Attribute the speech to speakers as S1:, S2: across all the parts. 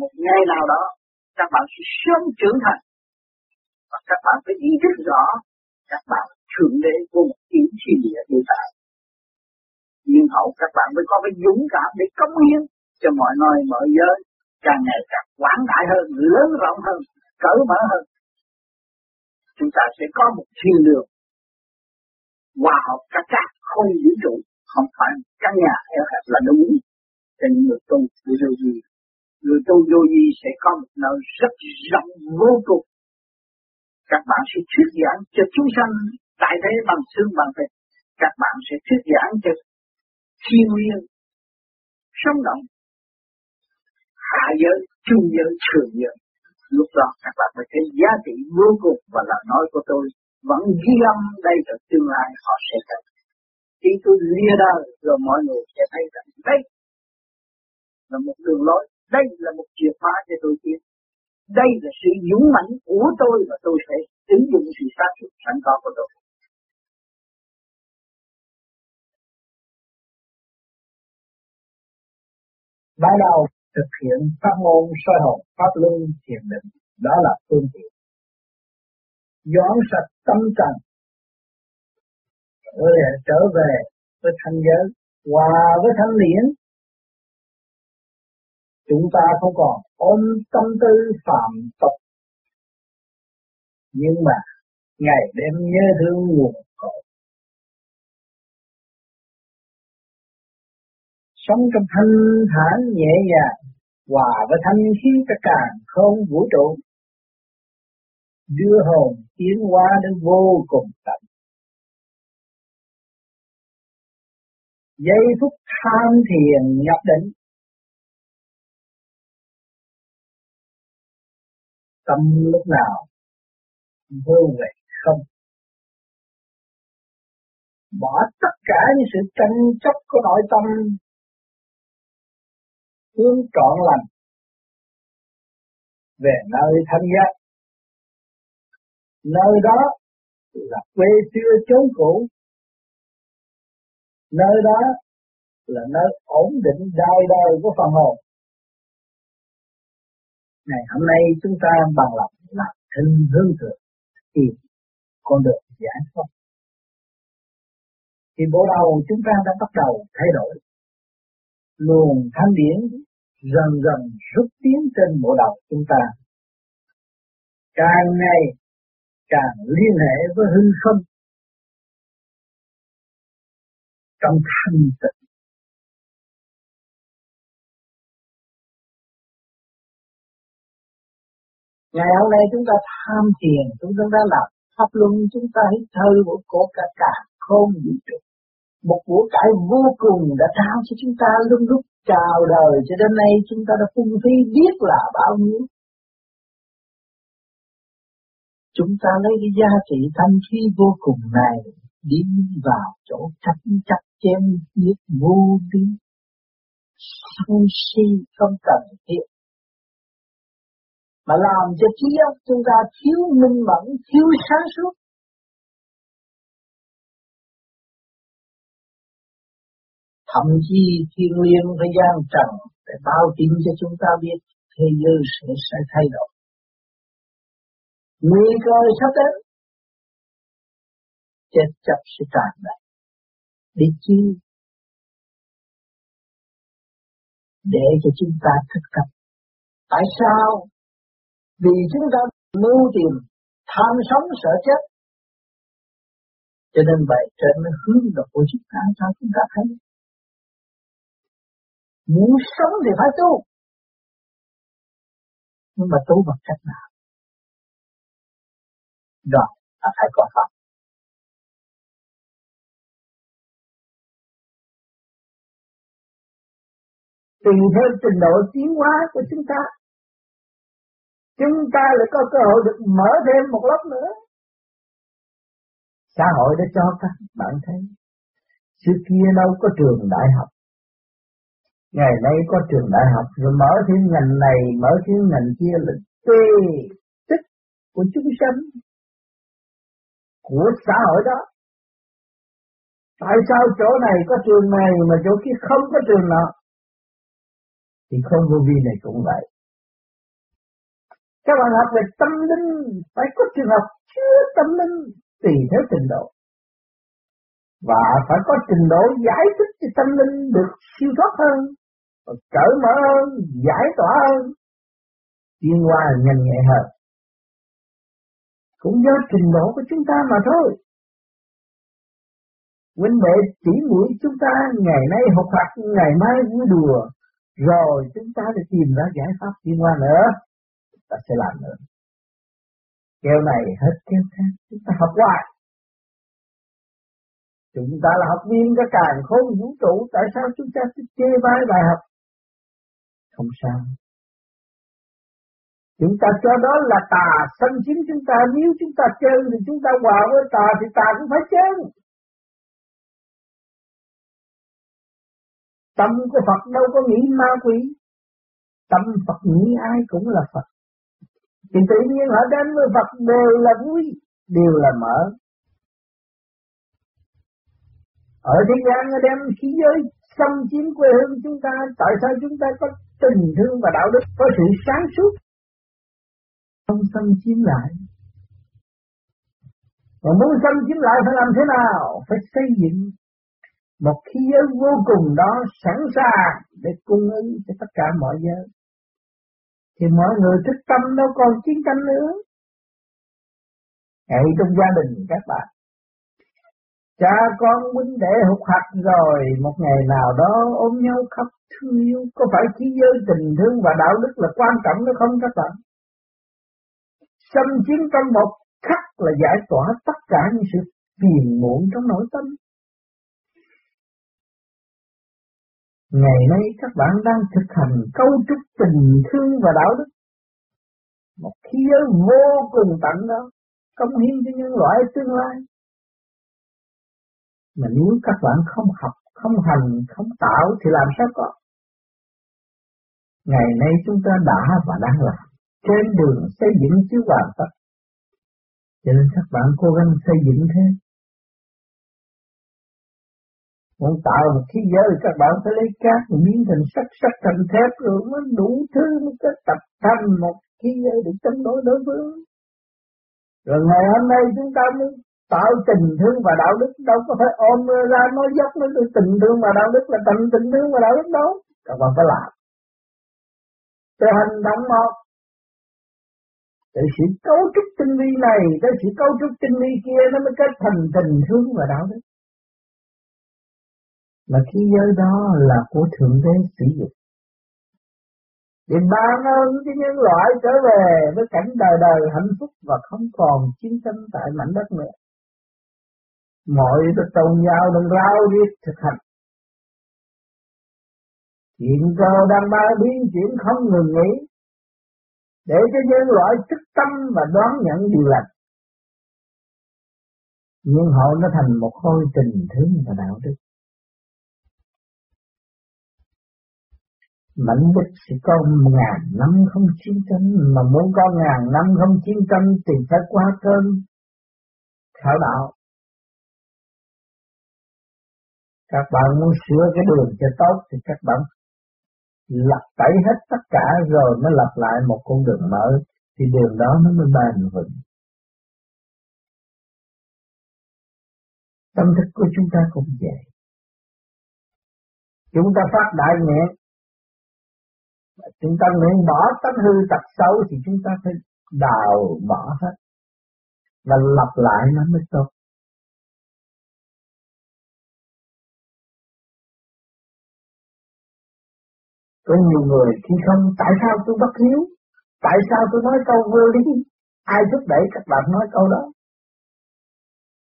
S1: một ngày nào đó, các bạn sẽ sớm trưởng thành. Và các bạn phải ý thức rõ, các bạn thượng đế của một tiểu thiên địa hiện tại. Nhưng hậu các bạn mới có cái dũng cảm để cống hiến cho mọi nơi, mọi giới, càng ngày càng quảng đại hơn, lớn rộng hơn, cởi mở hơn. Chúng ta sẽ có một thiên đường hòa hợp các các không vũ trụ, không phải căn nhà eo hẹp là đúng. Cho những người tu vô vi người tu vô vi sẽ có một nơi rất rộng vô cùng. Các bạn sẽ thuyết giảng cho chúng sanh tại thế bằng xương bằng thịt các bạn sẽ thuyết giảng cho thiên nhiên sống động. Hạ giới, trung giới thường giới. Lúc đó các bạn mới thấy giá trị vô cùng và lời nói của tôi vẫn ghi âm đây là tương lai họ sẽ thấy khi tôi lìa đời rồi mọi người sẽ thấy rằng đây là một đường lối đây là một chìa khóa cho tôi tiến đây là sự dũng mãnh của tôi và tôi sẽ sử dụng sự sát xuất sẵn có của tôi.
S2: Ban đầu thực hiện pháp môn soi hồn pháp luân thiền định đó là phương tiện. Dọn sạch tâm trần trở về, trở về với thanh giới hòa với thanh điển chúng ta không còn ôm tâm tư phạm tục. Nhưng mà, ngày đêm nhớ thương nguồn cội. Sống trong thanh thản nhẹ nhàng, hòa với thanh khí cả càng không vũ trụ. Đưa hồn tiến hóa đến vô cùng tận. Giây phút tham thiền nhập định. Tâm lúc nào vô về không? Bỏ tất cả những sự tranh chấp của nội tâm, hướng trọn lành, về nơi thanh giác. Nơi đó là quê xưa chốn cũ. Nơi đó là nơi ổn định đời đời của phần hồn ngày hôm nay chúng ta bằng lòng làm thân hương thượng tìm con đường giải thoát. Thì bộ đầu chúng ta đã bắt đầu thay đổi. Luồng thanh điển dần dần rút tiến trên bộ đầu chúng ta. Càng ngày càng liên hệ với hư không. Trong thanh tịnh Ngày hôm nay chúng ta tham thiền, chúng ta đã làm pháp luân, chúng ta hít thơ của cổ cả cả không vũ trụ. Một của cải vô cùng đã trao cho chúng ta lúc lúc chào đời cho đến nay chúng ta đã phung phí biết là bao nhiêu. Chúng ta lấy cái giá trị thanh khí vô cùng này đi vào chỗ chắc chắc chém giết vô biên sân si không cần thiết mà làm cho trí óc chúng ta thiếu minh mẫn, thiếu sáng suốt. Thậm chí thiên liên phải gian trần để báo tin cho chúng ta biết thế giới sẽ, sẽ thay đổi. Nguy cơ sắp đến, chết chấp sẽ tràn đầy. Để chi? Để cho chúng ta thức tập. Tại sao vì chúng ta mưu tìm, tham sống sợ chết. Cho nên vậy trên nó hướng được của chúng ta cho chúng ta thấy. Muốn sống thì phải tu. Nhưng mà tu bằng cách nào? Đó là phải có pháp. Tùy theo trình độ tiến hóa của chúng ta chúng ta lại có cơ hội được mở thêm một lớp nữa. Xã hội đã cho các bạn thấy, xưa kia đâu có trường đại học. Ngày nay có trường đại học, rồi mở thêm ngành này, mở thêm ngành kia là tê tích của chúng sanh, của xã hội đó. Tại sao chỗ này có trường này mà chỗ kia không có trường nào thì không vô vi này cũng vậy
S3: các bạn học về tâm linh, phải có trường học chứa tâm linh tùy theo trình độ. Và phải có trình độ giải thích cho tâm linh được siêu thoát hơn cởi mở hơn, giải tỏa hơn chuyên qua nhanh nhẹ hơn. Cũng do trình độ của chúng ta mà thôi. Huynh đệ chỉ mũi chúng ta ngày nay học Phật, ngày mai vui đùa, rồi chúng ta sẽ tìm ra giải pháp liên qua nữa ta sẽ làm nữa. Kêu này hết kêu khác, chúng ta học hoài. Chúng ta là học viên cái càng khôn vũ trụ, tại sao chúng ta cứ chê bai bài học? Không sao. Chúng ta cho đó là tà xâm chiếm chúng ta, nếu chúng ta chơi thì chúng ta hòa với tà thì tà cũng phải chơi tâm của Phật đâu có nghĩ ma quỷ. Tâm Phật nghĩ ai cũng là Phật thì tự nhiên họ đến với Phật đều là vui, đều là mở. Ở thế gian nó đem khí giới, xâm chiếm quê hương chúng ta, tại sao chúng ta có tình thương và đạo đức, có sự sáng suốt? Không xâm chiếm lại. Mà muốn xâm chiếm lại phải làm thế nào? Phải xây dựng một khí giới vô cùng đó sẵn sàng để cung ứng cho tất cả mọi giới thì mọi người thức tâm đâu còn chiến tranh nữa. Ngay trong gia đình các bạn. Cha con huynh đệ học hạt rồi, một ngày nào đó ôm nhau khóc thương yêu. Có phải chỉ giới tình thương và đạo đức là quan trọng nữa không các bạn? Xâm chiếm trong một khắc là giải tỏa tất cả những sự phiền muộn trong nội tâm. Ngày nay các bạn đang thực hành cấu trúc tình thương và đạo đức. Một khí giới vô cùng tận đó, công hiến cho nhân loại tương lai. Mà nếu các bạn không học, không hành, không tạo thì làm sao có? Ngày nay chúng ta đã và đang làm trên đường xây dựng chứ hoàn tất. Cho nên các bạn cố gắng xây dựng thế Muốn tạo một thế giới các bạn phải lấy cát biến thành sắt sắt thành thép rồi mới đủ thứ mới kết tập thành một thế giới để chống đối đối phương. Rồi ngày hôm nay chúng ta mới tạo tình thương và đạo đức, đâu có phải ôm ra nói dốc nói tình thương và đạo đức là tình tình thương và đạo đức đâu. Các bạn phải làm. Từ hành động một từ sự cấu trúc tinh vi này tới sự cấu trúc tinh vi kia nó mới kết thành tình thương và đạo đức mà thế giới đó là của Thượng Đế sử dụng. Để ban ơn cho nhân loại trở về với cảnh đời đời hạnh phúc và không còn chiến tranh tại mảnh đất nữa. Mọi tôn giáo đừng rao riết thực hành. Chuyện cơ đang ba biến chuyển không ngừng nghỉ để cho nhân loại thức tâm và đoán nhận điều lành. Nhưng họ nó thành một khối tình thương và đạo đức. Mạnh Đức sẽ có ngàn năm không chiến tranh, mà muốn có ngàn năm không chiến tranh thì phải qua cơn khảo đạo. Các bạn muốn sửa cái đường cho tốt thì các bạn lặp tẩy hết tất cả rồi mới lập lại một con đường mới, thì đường đó nó mới bền vững. Tâm thức của chúng ta cũng vậy. Chúng ta phát đại nguyện chúng ta nguyện bỏ tánh hư tật xấu thì chúng ta phải đào bỏ hết và lặp lại nó mới tốt. Có nhiều người khi không, tại sao tôi bất hiếu? Tại sao tôi nói câu vô lý? Ai thúc đẩy các bạn nói câu đó?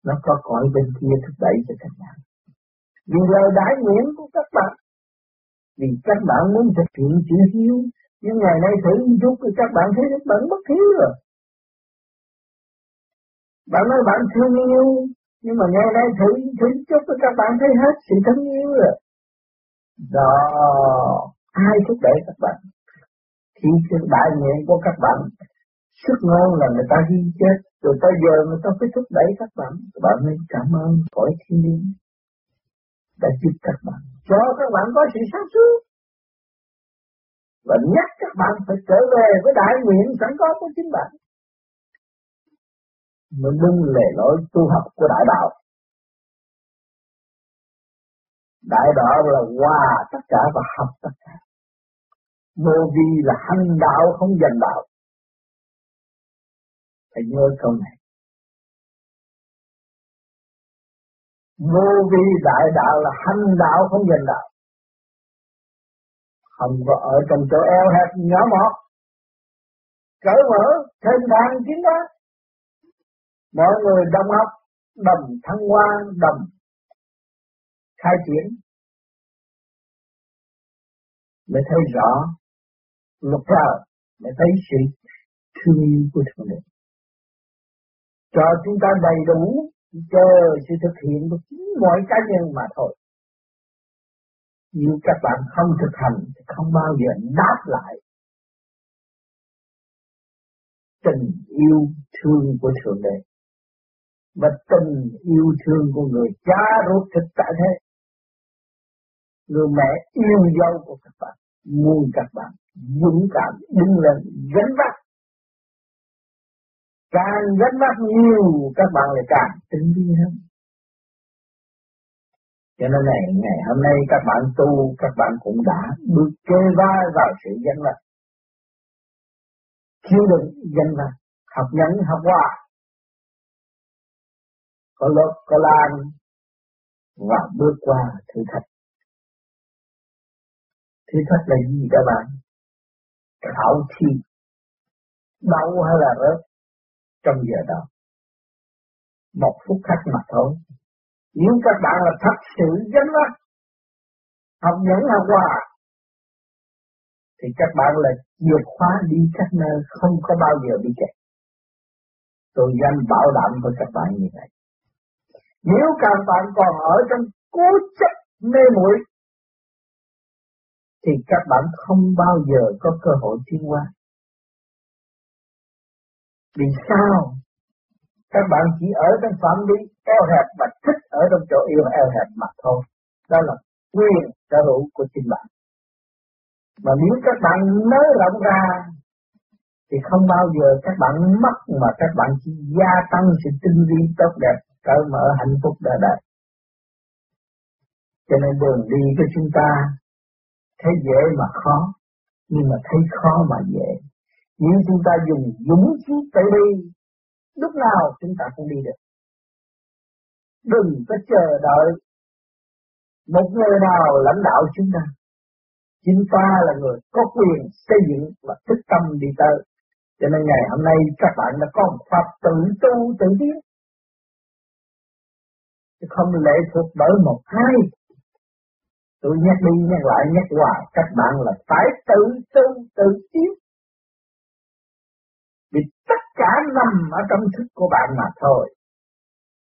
S3: Nó có cõi bên kia thúc đẩy cho các bạn. Vì lời đại nguyện của các bạn vì các bạn muốn thực hiện chữ hiếu nhưng ngày nay thử một chút thì các bạn thấy các bạn bất hiếu rồi. Bạn nói bạn thương yêu, nhưng mà ngày nay thử thử chút thì các bạn thấy hết sự thương yêu rồi. Đó, ai thúc đẩy các bạn? Khi cái đại nguyện của các bạn sức ngon là người ta hy chết rồi tới giờ người ta phải thúc đẩy các bạn. Các bạn nên cảm ơn cõi thiên nhiên đã giúp các bạn. Cho các bạn có sự sáng suốt. Và nhắc các bạn phải trở về với đại nguyện sẵn có của chính bạn. Mới đúng lề lối tu học của đại đạo. Đại đạo là hòa tất cả và học tất cả. Vô vi là hành đạo, không dành đạo. Phải nhớ câu này. Vô vi đại đạo là hành đạo không giành đạo. Không có ở trong chỗ eo hẹp, nhỏ mọt. Cởi mở, thêm đàn chính đó. Mọi người đồng học, đồng thăng hoa, đồng khai triển. Mới thấy rõ lúc nào mới thấy sự thương yêu của thượng đế. Cho chúng ta đầy đủ chờ sự thực hiện của chính mỗi cá nhân mà thôi. Nếu các bạn không thực hành thì không bao giờ đáp lại tình yêu thương của Thượng Đế. Và tình yêu thương của người cha ruột thịt tại thế người mẹ yêu dấu của các bạn, muốn các bạn dũng cảm đứng lên gánh vác càng gánh mắt nhiều, các bạn lại càng tinh vi hơn. Cho nên này ngày hôm nay các bạn tu, các bạn cũng đã bước kê vai vào sự danh vọng chịu đựng danh vọng học nhẫn, học hòa. Có lớp có lan và bước qua thử thách. Thử thách là gì các bạn? Khảo thi đau hay là rớt? Trong giờ đó. Một phút khắc mà thôi. Nếu các bạn là thật sự danh lắm học nhẫn học hòa, thì các bạn là chìa khóa đi các nơi không có bao giờ bị kẹt tôi dám bảo đảm với các bạn như vậy. Nếu các bạn còn ở trong cố chấp mê muội, thì các bạn không bao giờ có cơ hội tiến qua vì sao? Các bạn chỉ ở trong phạm vi eo hẹp và thích ở trong chỗ yêu eo hẹp mà thôi. Đó là quyền sở hữu của chính bạn. Mà nếu các bạn nới rộng ra thì không bao giờ các bạn mất mà các bạn chỉ gia tăng sự tinh vi tốt đẹp cởi mở hạnh phúc đời đời. Cho nên đường đi của chúng ta thấy dễ mà khó, nhưng mà thấy khó mà dễ. Nếu chúng ta dùng dũng khí tự đi, lúc nào chúng ta cũng đi được. Đừng có chờ đợi một người nào lãnh đạo chúng ta. Chính ta là người có quyền xây dựng và thức tâm đi tới. Cho nên ngày hôm nay các bạn đã có một pháp tự tu tự tiến. Chứ không lệ thuộc bởi một ai Tôi nhắc đi nhắc lại nhắc hoài các bạn là phải tự tu tự tiến. Vì tất cả nằm ở trong thức của bạn mà thôi.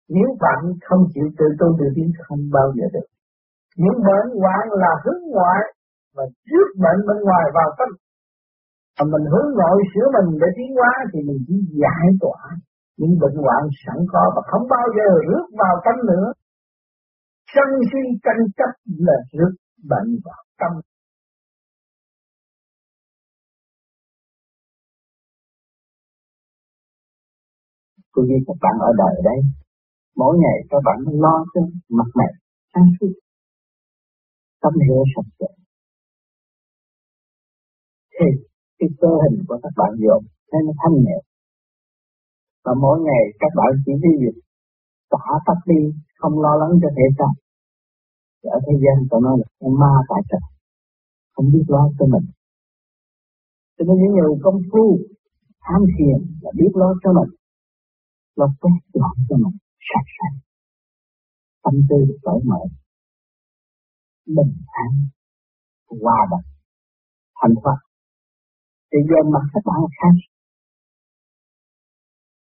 S3: Nếu bạn không chịu tự tu tự tiến, không bao giờ được. Những bệnh hoạn là hướng ngoại và trước bệnh bên ngoài vào tâm. Mà mình hướng nội sửa mình để tiến hóa thì mình chỉ giải tỏa những bệnh hoạn sẵn có và không bao giờ rước vào tâm nữa sân si tranh chấp là rước bệnh vào tâm tôi nghĩ các bạn ở đời đây mỗi ngày các bạn lo cho mặt mày, sáng suốt. Tâm hiểu sạch sẽ. Thì cái cơ hình của các bạn dồn nên nó thanh nhẹ. Và mỗi ngày các bạn chỉ đi việc tỏa tắt đi, không lo lắng cho thể xác. Ở thế gian tao nói là con ma tại sao không biết lo cho mình. Cho nên những người công phu, tham thiền là biết lo cho mình lo tốt dọn cho mình, sạch sẽ. Tâm tư được cởi mở. Bình an, hòa đồng, thành thoát thì giờ mặt các bạn khác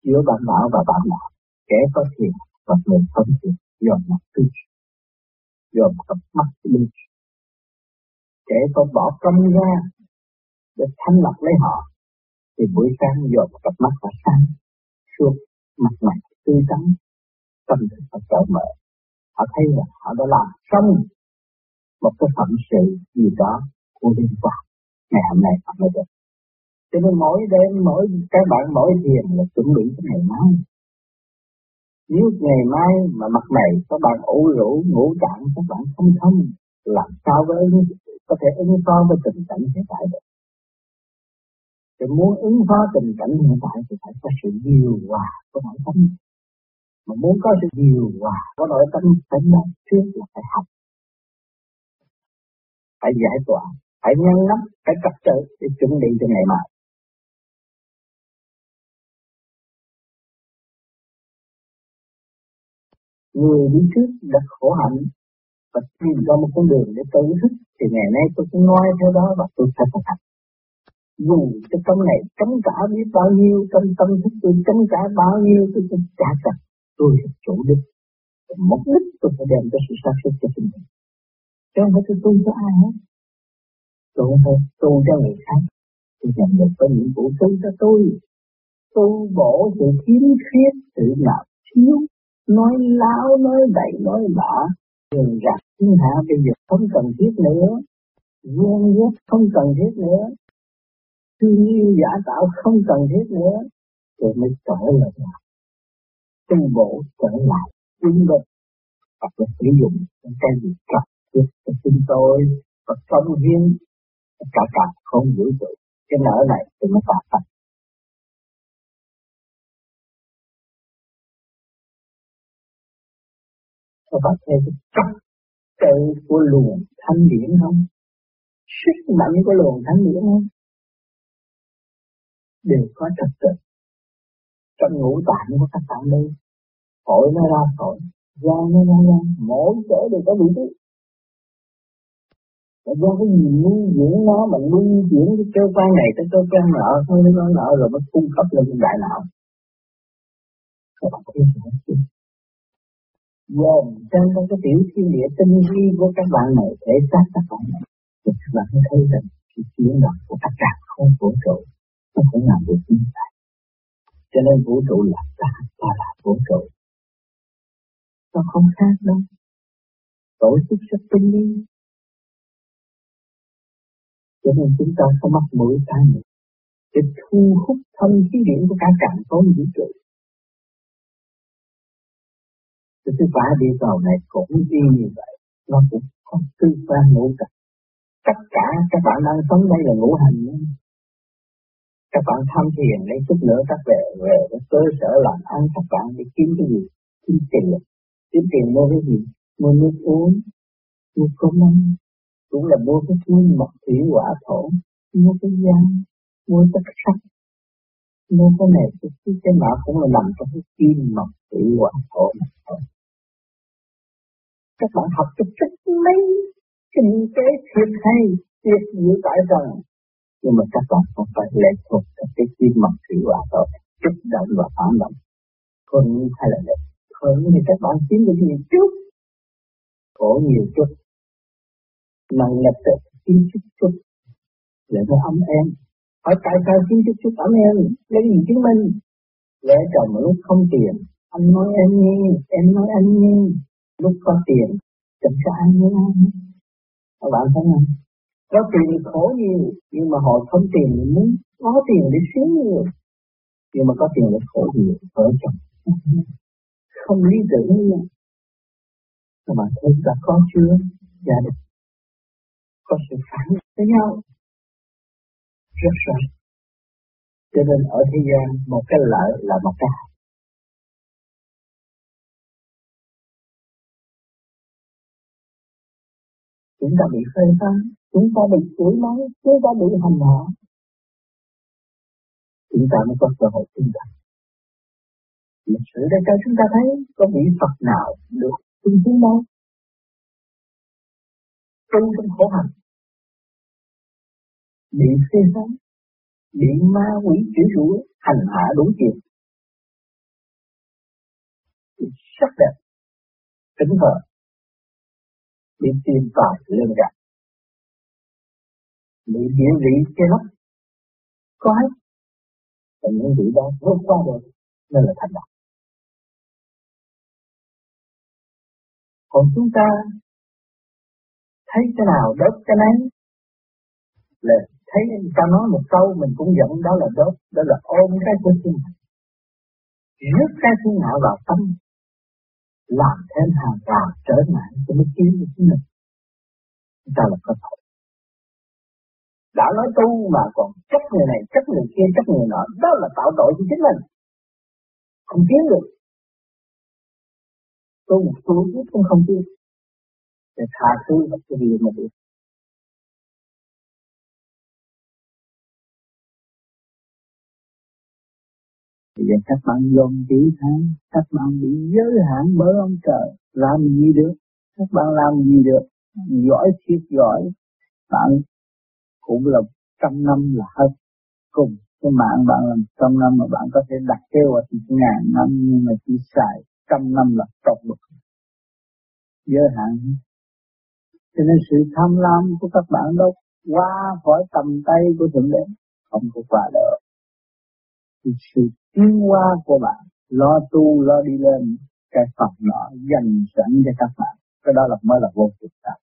S3: giữa bạn đạo và bạn đạo kẻ có thiền và người không thiền giờ mặt tư dòm cặp mắt đi. Kẻ có bỏ công ra để thanh lọc lấy họ, thì buổi sáng dòm cặp mắt và sáng, suốt mặt mày tươi tắn, tâm thức họ cởi mở. Họ thấy là họ đã làm xong một cái phẩm sự gì đó của liên quan ngày hôm nay họ mới được. Cho nên mỗi đêm, mỗi các bạn mỗi thiền là chuẩn bị cái ngày mai. Nếu ngày mai mà mặt mày các bạn ủ rũ, ngủ trạng các bạn không thông, làm sao với, có thể ứng phó với tình cảnh hiện tại được? Thì muốn ứng phó tình cảnh hiện tại thì phải có sự điều hòa của nội tâm mà muốn có sự điều hòa của nội tâm, phải nói trước là phải học. Phải giải tỏa, phải ngăn nắp, phải tập tự để chuẩn bị cho ngày mai. Người đi trước đã khổ hạnh và tìm ra một con đường để tự thức, thì ngày nay tôi cũng nói theo đó và tôi sẽ thực hành dù cái tâm này chống cả biết bao nhiêu trong tâm thức tôi chống cả bao nhiêu, tôi cũng trả chặt tôi là chủ đích mục đích tôi phải đem cho sự sáng suốt cho chính mình. Chứ không phải tôi tu cho ai hết. Tôi không phải tu cho người khác. Tôi nhận được có nhiệm vụ tu cho tôi. Tu bổ sự khiếm khuyết sự nào thiếu. Nói láo, nói bậy, nói bạ đường rạc, thiên hạ bây giờ không cần thiết nữa. Ghen ghét không cần thiết nữa thương yêu giả tạo không cần thiết nữa rồi mới trở lại nhà. Tu bổ trở lại quân bình hoặc là sử dụng những cái gì cần thiết cho chúng tôi. Và công hiến cả cả không vũ trụ cái nợ này thì nó tạo thành các bạn thấy cái trật tự của luồng thanh điển không? Sức mạnh của luồng thanh điển không? Đều có trật tự. Trong ngũ tạng của các bạn đây tội nó ra tội gian nó ra ra mỗi chỗ đều có vị trí. Là do cái gì nuôi dưỡng nó mà nuôi dưỡng cái cơ quan này cái cơ quan nợ thôi nó nợ rồi mới cung cấp lên đại não. Các bạn có biết dồn trong cái tiểu thiên địa tinh vi của các bạn này để xác các bạn này. Thì các bạn thấy rằng cái chuyển động của tất cả không vũ trụ nó cũng làm được như vậy cho nên vũ trụ là ta ta là vũ trụ. Nó không khác đâu. Tổ chức rất tinh vi cho nên chúng ta không mắc mũi ta miệng để thu hút thân khí điển của cả cảnh khối vũ trụ. Cái thứ ba đi vào này cũng y như vậy. Nó cũng có tư quan ngũ cảnh tất cả các bạn đang sống đây là ngũ hành. nữa các bạn tham thiền lấy chút nữa các về về cái cơ sở làm ăn các bạn để kiếm cái gì? Kiếm tiền. Kiếm tiền mua cái gì? Mua nước uống mua cơm ăn. Cũng là mua cái thứ mật thủy quả thổ mua cái gian mua tất sắc mua cái này cái cái, cái nọ cũng là nằm trong cái kim mật thủy quả thổ này thôi. Các bạn học được rất mấy kinh tế thiệt hay tuyệt diệu tại rằng nhưng mà các bạn không phải lệ thuộc vào cái kim mật thủy hòa thôi kích động và phản động. Không hay là lệ thuận thì các bạn chiếm được nhiều chút, khổ nhiều chút. Nặng nhập được chiếm chút chút để nó ấm em. Hỏi tại sao chiếm chút chút ấm em? Lấy gì chứng minh? Lẽ chồng lúc không tiền, anh nói em nghe, em nói anh nghe. Lúc có tiền chẳng cho anh nghe. Ai các bạn thấy không? Có tiền khổ nhiều, nhưng mà họ không tiền muốn có tiền để sướng nhiều nhưng mà có tiền để khổ nhiều vợ chồng. Không lý tưởng nữa các bạn thấy là có chưa? Dạ Gia đình có sự phản với nhau. Rất rõ cho nên ở thế gian, một cái lợi là một cái hại. Chúng ta bị phê phán chúng ta bị chửi mắng, chúng ta bị hành hạ. Chúng ta mới có cơ hội tin rằng, lịch sử đã cho chúng ta thấy có vị Phật nào được tin xuống đâu tu trong khổ hạnh, bị phê phán bị ma quỷ chửi rủa, hành hạ đúng chuyện. Sắc đẹp tính hợp bị tìm tòi lương gạt bị địa vị che lấp có hết. Và những vị đó vượt qua được. Nên là thành đạt còn chúng ta thấy cái nào đốt cái nấy? Là thấy người ta nói một câu mình cũng giận, đó là đốt đó là ôm cái của chính mình rước cái thứ ngạo vào tâm, làm thêm hàng rào trở ngại cho mới kiếm được chính mình. Chúng ta là có tội đã nói tu mà còn chấp người này chấp người kia chấp người nọ. Đó là tạo tội cho chính mình. Không tiến được. Tu một tu cũng không tiến. Để tha thứ và cái điều mà được. Bây giờ các bạn dồn chỉ tháng, các bạn bị giới hạn bởi ông trời, làm gì được, các bạn làm gì được, giỏi thiệt giỏi, bạn cũng là trăm năm là hết cùng cái mạng bạn làm trăm năm mà bạn có thể đặt kế hoạch ngàn năm, nhưng mà chỉ xài trăm năm là trọc được giới hạn. Cho nên sự tham lam của các bạn đâu qua khỏi tầm tay của thượng đế không có qua được. Thì sự tiến hóa của bạn, lo tu, lo đi lên, cái phần đó dành sẵn cho các bạn. Cái đó là mới là vô cùng đạo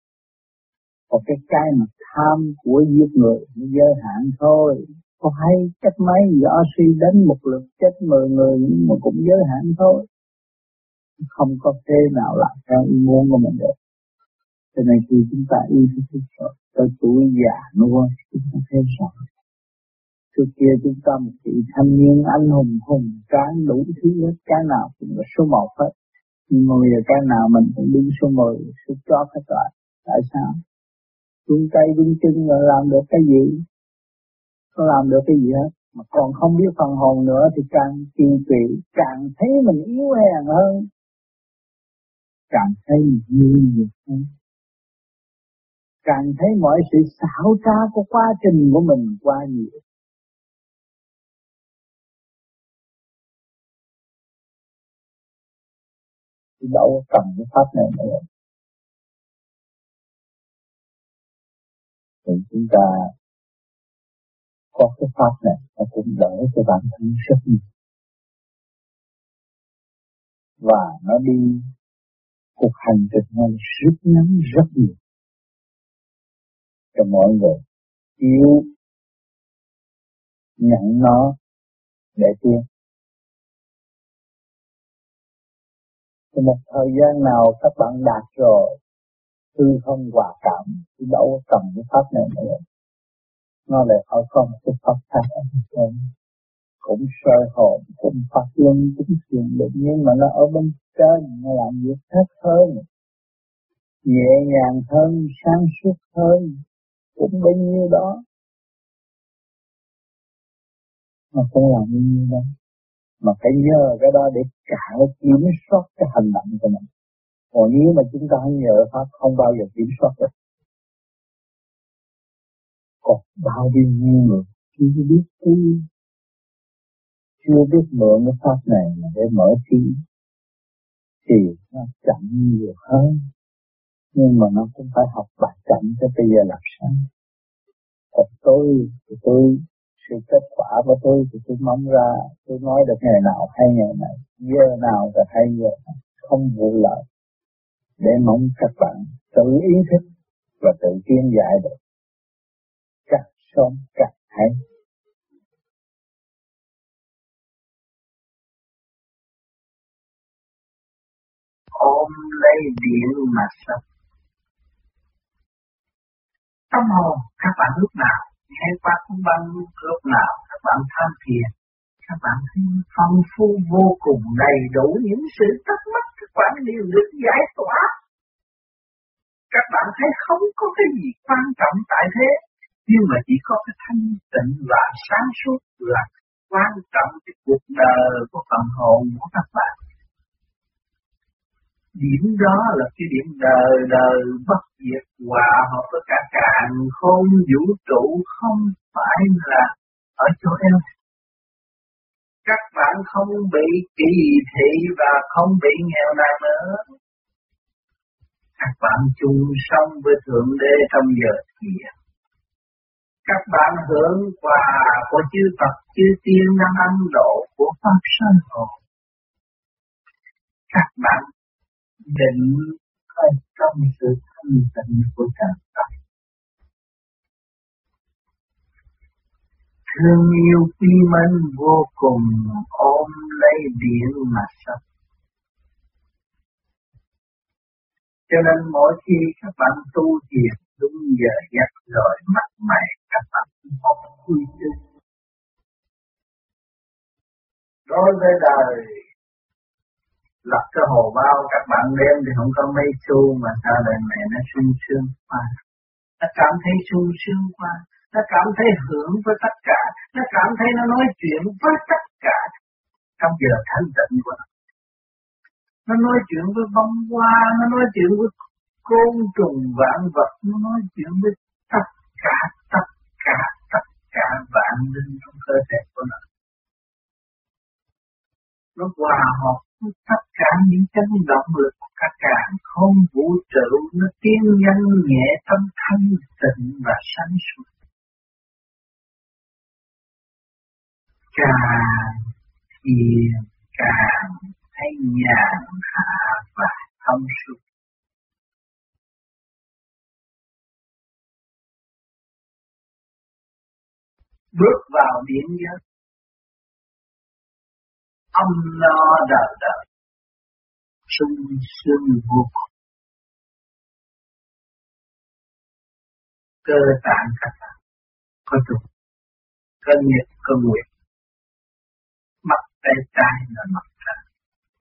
S3: còn cái cái mà tham của giết người nó giới hạn thôi. Có hay cách mấy võ suy đến một lượt chết mười người nhưng mà cũng giới hạn thôi. Không có thế nào làm theo ý muốn của mình được. Cho nên khi chúng ta yêu thức rồi, tới tuổi già nữa chúng ta thấy rõ trước kia chúng ta một vị thanh niên anh hùng hùng tráng đủ thứ hết, cái nào cũng là số một hết. Nhưng mà bây giờ cái nào mình cũng đứng số mười, số chót hết rồi. Tại sao? Xuống tay đứng chân là làm được cái gì? Không làm được cái gì hết. Mà còn không biết phần hồn nữa thì càng kỳ tụy càng thấy mình yếu hèn hơn. Càng thấy mình nhiều hơn. Càng thấy mọi sự xảo trá của quá trình của mình qua nhiều. Thì đâu cần cái pháp này nữa. Thì chúng ta có cái pháp này nó cũng đỡ cho bản thân rất nhiều. Và nó đi cuộc hành trình này rút ngắn rất nhiều cho mọi người yêu, nhận nó để tiên thì một thời gian nào các bạn đạt rồi tư không hòa cảm thì đâu có cần cái pháp này nữa. Nó lại hỏi con cái pháp khác. Không cũng soi hồn, cũng phát luân, cũng thiền định, nhưng mà nó ở bên trên, nó làm việc khác hơn, nhẹ nhàng hơn, sáng suốt hơn, cũng bấy nhiêu đó. Mà cũng làm như đó. Mà phải nhờ cái đó để cải kiểm soát cái hành động của mình còn nếu mà chúng ta không nhờ pháp, không bao giờ kiểm soát được. Còn bao nhiêu người chưa biết tu chưa biết mượn cái pháp này để mở trí. Thì nó chậm nhiều hơn. Nhưng mà nó cũng phải học bài chậm cho bây giờ làm sao còn tôi thì tôi, sự kết quả của tôi thì tôi mong ra, tôi nói được ngày nào hay ngày này, giờ nào thì hay giờ không vụ lợi để mong các bạn tự ý thức và tự tiến giải được. Càng sớm càng hay. Ôm lấy điện mà sống tâm hồn các bạn lúc nào? Nghe qua cũng băng lúc nào? Các bạn tham thiền các bạn thấy phong phú vô cùng, đầy đủ những sự thắc mắc, các bạn đều được giải tỏa. Các bạn thấy không có cái gì quan trọng tại thế, nhưng mà chỉ có cái thanh tịnh và sáng suốt là quan trọng cái cuộc đời của phần hồn của các bạn. Điểm đó là cái điểm đời đời bất diệt hòa hợp với cả càng không vũ trụ không phải là ở chỗ em các bạn không bị kỳ thị và không bị nghèo nàn nữa. Các bạn chung sống với thượng đế trong giờ thiền. Các bạn hưởng quà của chư Phật, chư tiên năng ăn độ của pháp Sơn hồn. Các bạn định ở trong sự thanh tịnh của trời Phật thương yêu quý mến vô cùng, ôm lấy biển mà sống. Cho nên mỗi khi các bạn tu thiền, đúng giờ giấc rồi mắt mày, các bạn học quy tư. Đối với đời, lập cái hồ bao, các bạn đem thì không có mấy xu mà sao đời mẹ nó sung sướng quá. Nó cảm thấy sung sướng quá nó cảm thấy hưởng với tất cả, nó cảm thấy nó nói chuyện với tất cả trong giờ thanh tịnh của nó. Nó nói chuyện với bông hoa, nó nói chuyện với côn trùng vạn vật, nó nói chuyện với tất cả, tất cả, tất cả vạn linh trong cơ thể của nó. Nó hòa hợp với tất cả những chấn động lực của cả càng không vũ trụ, nó tiên nhân nhẹ tâm thanh tịnh và sáng suốt. Càng thiền càng thấy nhàn hạ và thông suốt. Bước vào điển giới, âm no đời đời, sung sướng vô cùng. Cơ tạng các bạn có trục, cơ nhiệt, cơ nguyện tay trái là mặt trái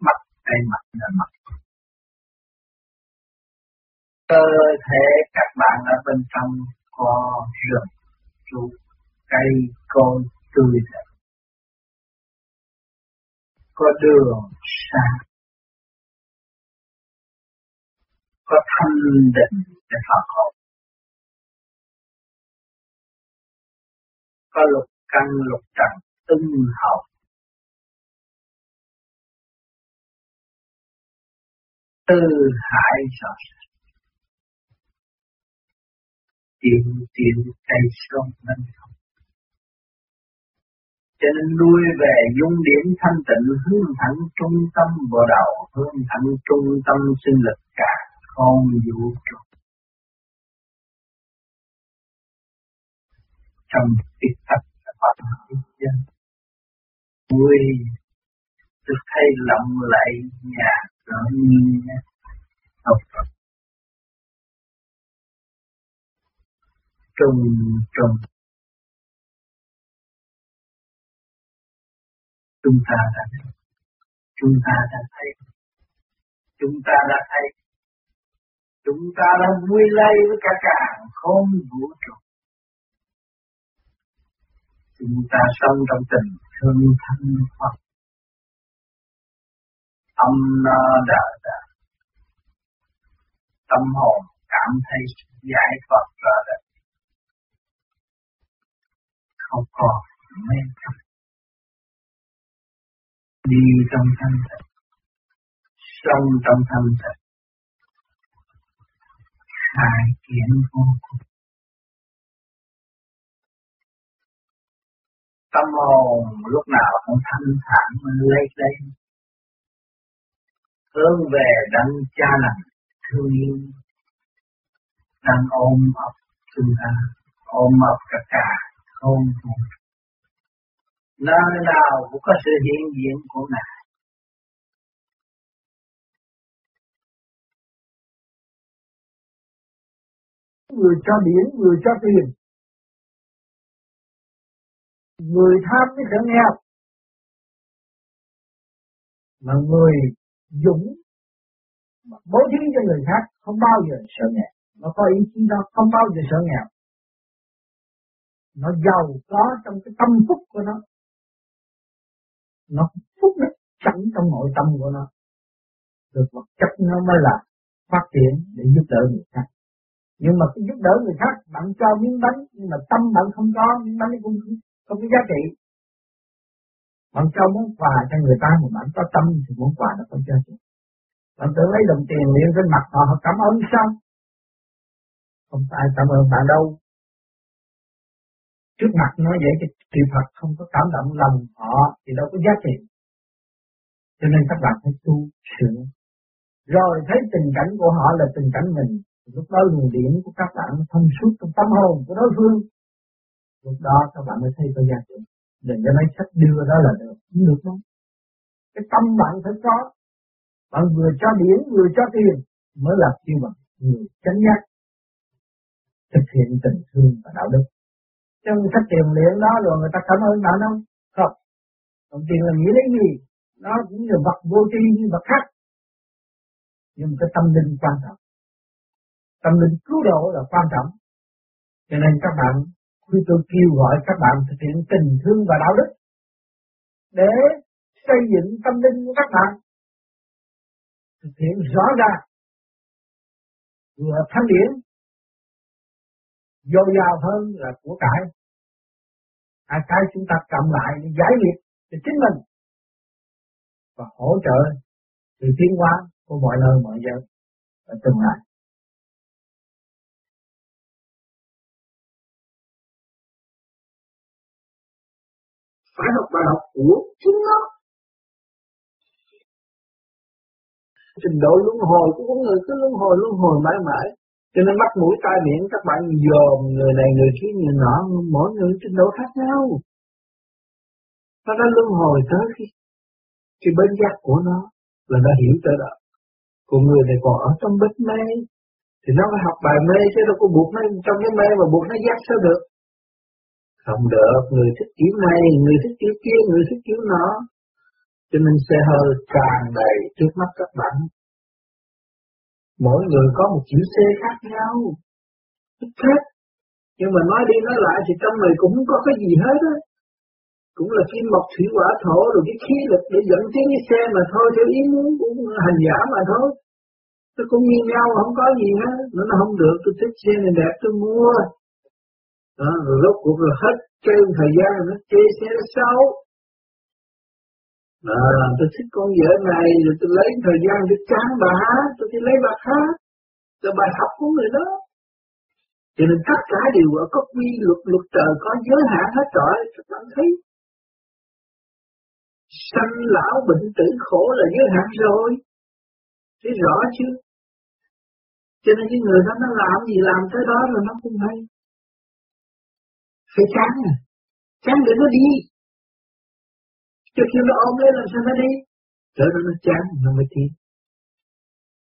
S3: mặt tay mặt là mặt. Cơ thể các bạn ở bên trong có rừng trụ cây cối tươi đẹp. Có đường, xa. Có thanh định để phật hồn có lục căn, lục trần, ưng hậu. Tư hải rõ ràng tiến cây sông bên không cho nên nuôi về dung điểm thanh tịnh, hướng thẳng trung tâm bộ đầu, hướng thẳng trung tâm sinh lực cả không vũ trụ. Trong tiết tắc và pháp dân vui được thấy lộng lại nhà trở nhiên học Phật trùng trùng chúng ta đã thấy, chúng ta đã thấy, chúng ta đã thấy, chúng ta đã vui lây với cả cả không vũ trụ. Chúng ta sống trong tình thương thân Phật tâm ờ, nó đà đà tâm hồn, cảm thấy giải thoát ra đời. Không còn mê chấp đi trong thanh tịnh sâu trong thanh tịnh khai kiến vô cùng. Tâm hồn lúc nào cũng thanh thản lấy lấy hướng về đấng cha lành, thương yêu. Đang ôm ấp chúng ta, ôm ấp cả cả không buồn nơi nào cũng có sự hiện diện của ngài.
S1: Người cho điển người cho tiền. Người tham với sợ nghèo mà người dũng bố thí cho người khác không bao giờ sợ nghèo. Nó có ý chí đó không bao giờ sợ nghèo. Nó giàu có trong cái tâm phúc của nó. Nó phúc đức sẵn trong nội tâm của nó. Được vật chất nó mới là phát triển để giúp đỡ người khác. Nhưng mà cái giúp đỡ người khác bạn cho miếng bánh nhưng mà tâm bạn không có miếng bánh cũng không, không có giá trị bạn cho món quà cho người ta mà bạn có tâm thì món quà nó không cho chị Bạn tưởng lấy đồng tiền liền trên mặt họ, họ cảm ơn sao? Không ai cảm ơn bạn đâu. Trước mặt nói vậy thì kỳ Phật không có cảm động lòng họ thì đâu có giá trị. Cho nên các bạn phải tu sửa. Rồi thấy tình cảnh của họ là tình cảnh mình. Lúc đó luồng điểm của các bạn thông suốt trong tâm hồn của đối phương.
S4: lúc đó các bạn mới thấy có giá trị đừng cho mấy sách đưa đó là được. Không được đâu cái tâm bạn phải có. Bạn vừa cho điển vừa cho tiền, mới là kêu bạn người chánh giác thực hiện tình thương và đạo đức. Trong sách tiền luyện đó, rồi người ta cảm ơn bạn không không. Đồng tiền là nghĩa lấy gì? Nó cũng là vật vô tri như vật khác. Nhưng cái tâm linh quan trọng. Tâm linh cứu độ là quan trọng. Cho nên các bạn khi tôi kêu gọi các bạn thực hiện tình thương và đạo đức để xây dựng tâm linh của các bạn. Thực hiện rõ ràng, vừa thanh điển, dồi dào hơn là của cải. Hai cái chúng ta cầm lại để giải nghiệp cho chính mình và hỗ trợ sự tiến hóa của mọi nơi mọi giờ ở tương lai.
S3: Phải học, bài học của chính nó. Trình độ luân hồi của con người cứ luân hồi luân hồi mãi mãi. Cho nên mắt mũi tai miệng các bạn dòm người này, người kia, người nọ, mỗi người trình độ khác nhau. Nó đã luân hồi tới khi cái bên giác của nó là nó hiểu tới đó. Còn người này còn ở trong bếp mê. Thì nó phải học bài mê chứ đâu có buộc nó trong cái mê mà buộc nó giác sao được không được, người thích kiểu này, người thích kiểu kia, người thích kiểu nọ. Cho nên xe hơi tràn đầy trước mắt các bạn. Mỗi người có một chữ xe khác nhau. Thích hết nhưng mà nói đi nói lại thì trong này cũng có cái gì hết á. Cũng là kim mộc thủy quả thổ rồi cái khí lực để dẫn tiến cái xe mà thôi, theo ý muốn của hành giả mà thôi. Nó cũng như nhau, không có gì hết. Nó không được, tôi thích xe này đẹp, tôi mua đó, rồi rốt cuộc rồi hết cái thời gian nó chê xe xấu. À, tôi thích con vợ này rồi tôi lấy thời gian để chán bà tôi đi lấy bà khác. Là bài học của người đó. Cho nên tất cả đều ở có quy luật luật trời có giới hạn hết rồi các bạn thấy. Sanh lão bệnh tử khổ là giới hạn rồi. Thấy rõ chưa? Cho nên cái người đó nó làm gì làm tới đó rồi nó không hay phải chán à. Chán để nó đi. Cho khi nó ôm lên làm sao nó đi? Trở nên nó chán nó mới tiến.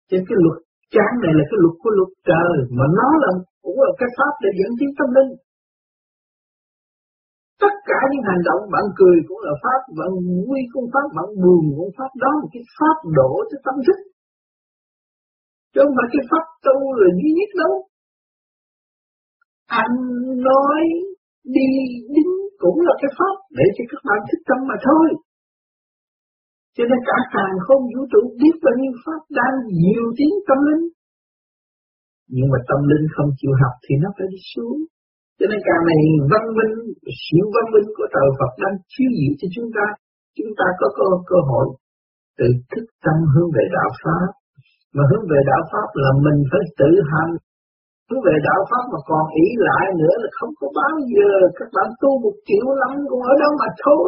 S3: Trên cái luật chán này là cái luật của luật trời, mà nó là cũng là cái pháp để dẫn tiến tâm linh. Tất cả những hành động, bạn cười cũng là pháp, bạn vui cũng pháp, bạn buồn cũng pháp. Đó là cái pháp đổ cho tâm thức. Chứ không phải cái pháp tu là duy nhất đâu. Anh nói đi đứng cũng là cái pháp để cho các bạn thích tâm mà thôi. Cho nên cả càng không vũ trụ biết bao nhiêu pháp đang nhiều tiếng tâm linh. Nhưng mà tâm linh không chịu học thì nó phải đi xuống. Cho nên càng này văn minh, siêu văn minh của trời Phật đang chiếu diệu cho chúng ta. Chúng ta có cơ, cơ hội tự thức tâm hướng về đạo Pháp. Mà hướng về đạo Pháp là mình phải tự hành cứ về đạo Pháp mà còn ý lại nữa là không có bao giờ các bạn tu một triệu lắm cũng ở đâu mà thôi.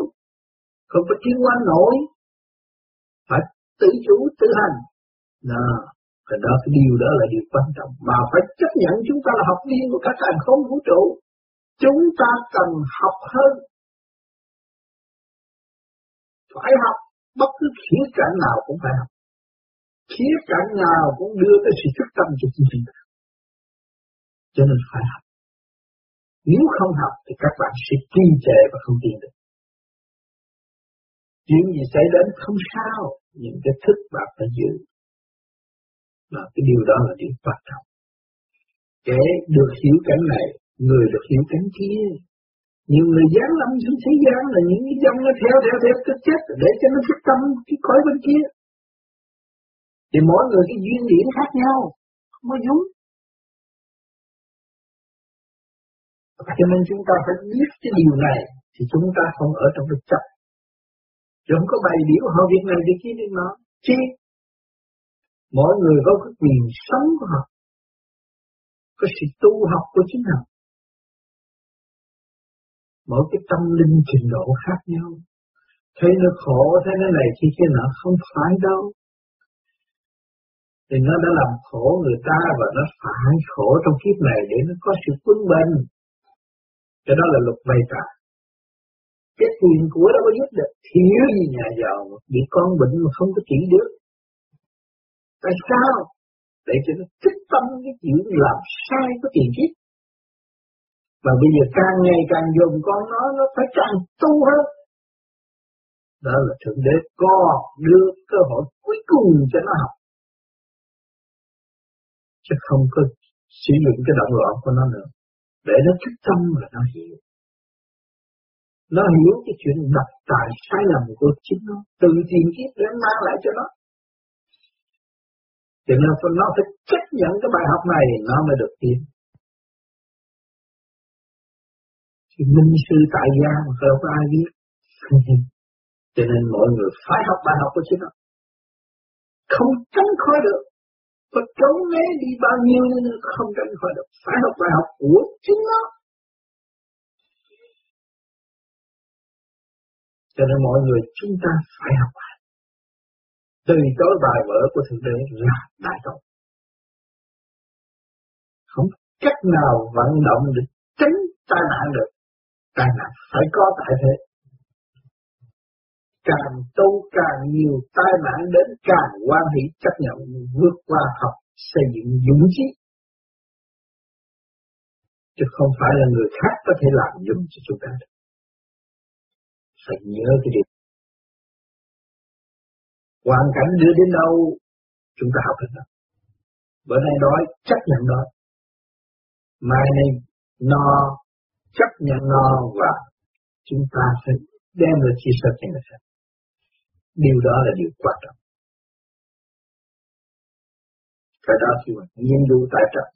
S3: Không có tiến qua nổi. Phải tự chủ, tự hành. Đó. Cái đó cái điều đó là điều quan trọng. Mà phải chấp nhận chúng ta là học viên của các hàng không vũ trụ. Chúng ta cần học hơn. Phải học. Bất cứ khía cạnh nào cũng phải học. Khía cạnh nào cũng đưa tới sự thức tâm cho chúng ta cho nên phải học. Nếu không học thì các bạn sẽ trì trệ và không tiến được. Chuyện gì xảy đến không sao, những cái thức bạn phải giữ. Mà cái điều đó là điều quan trọng. Kẻ được hiểu cảnh này, người được hiểu cảnh kia. Nhiều người dán lâm xuống thế gian là những cái dòng nó theo theo theo cái chết để cho nó thức tâm cái cõi bên kia. Thì mỗi người cái duyên điển khác nhau, không có giống. Cho nên chúng ta phải biết cái điều này thì chúng ta không ở trong cái chấp. Chứ không có bày biểu họ việc này việc kia đi nó. Chi? Mỗi người có cái quyền sống của họ. Có sự tu học của chính họ. Mỗi cái tâm linh trình độ khác nhau. Thấy nó khổ, thấy nó này kia kia nọ không phải đâu. Thì nó đã làm khổ người ta và nó phải khổ trong kiếp này để nó có sự quân bình cái đó là luật vay trả. Cái tiền của đâu có giúp được. Thiếu gì nhà giàu bị con bệnh mà không có chỉ được. Tại sao? Để cho nó thích tâm cái chuyện làm sai có tiền kiếp. Và bây giờ càng ngày càng dùng con nó, nó phải càng tu hơn. Đó là Thượng Đế còn đưa cơ hội cuối cùng cho nó học. Chứ không có sử dụng cái động loạn của nó nữa. Để nó thức tâm và nó hiểu. Nó hiểu cái chuyện độc tài sai lầm của chính nó. Từ tiền kiếp để mang lại cho nó. Cho nên nó phải chấp nhận cái bài học này, nó mới được tiến. Thì minh sư tại gia mà không có ai biết. Cho nên mọi người phải học bài học của chính nó. Không tránh khỏi được. Có trốn né đi bao nhiêu nên không tránh khỏi được. Phải học bài học của chính nó. Cho nên mọi người chúng ta phải học bài. Từ chối bài vở của Thượng Đế là đại tội. Không cách nào vận động được tránh tai nạn được. Tai nạn phải có tại thế. Càng tu càng nhiều tai nạn đến càng quan hỷ chấp nhận vượt qua học, xây dựng dũng khí Chứ không phải là người khác có thể làm dùm cho chúng ta được. Phải nhớ cái điều hoàn cảnh đưa đến đâu, chúng ta học được đó. bữa nay đói, chấp nhận đói mai này no, chấp nhận no và chúng ta phải đem được chia sẻ cho người khác điều đó là điều quan trọng. Cái đó khi mà nhiên đủ tại trận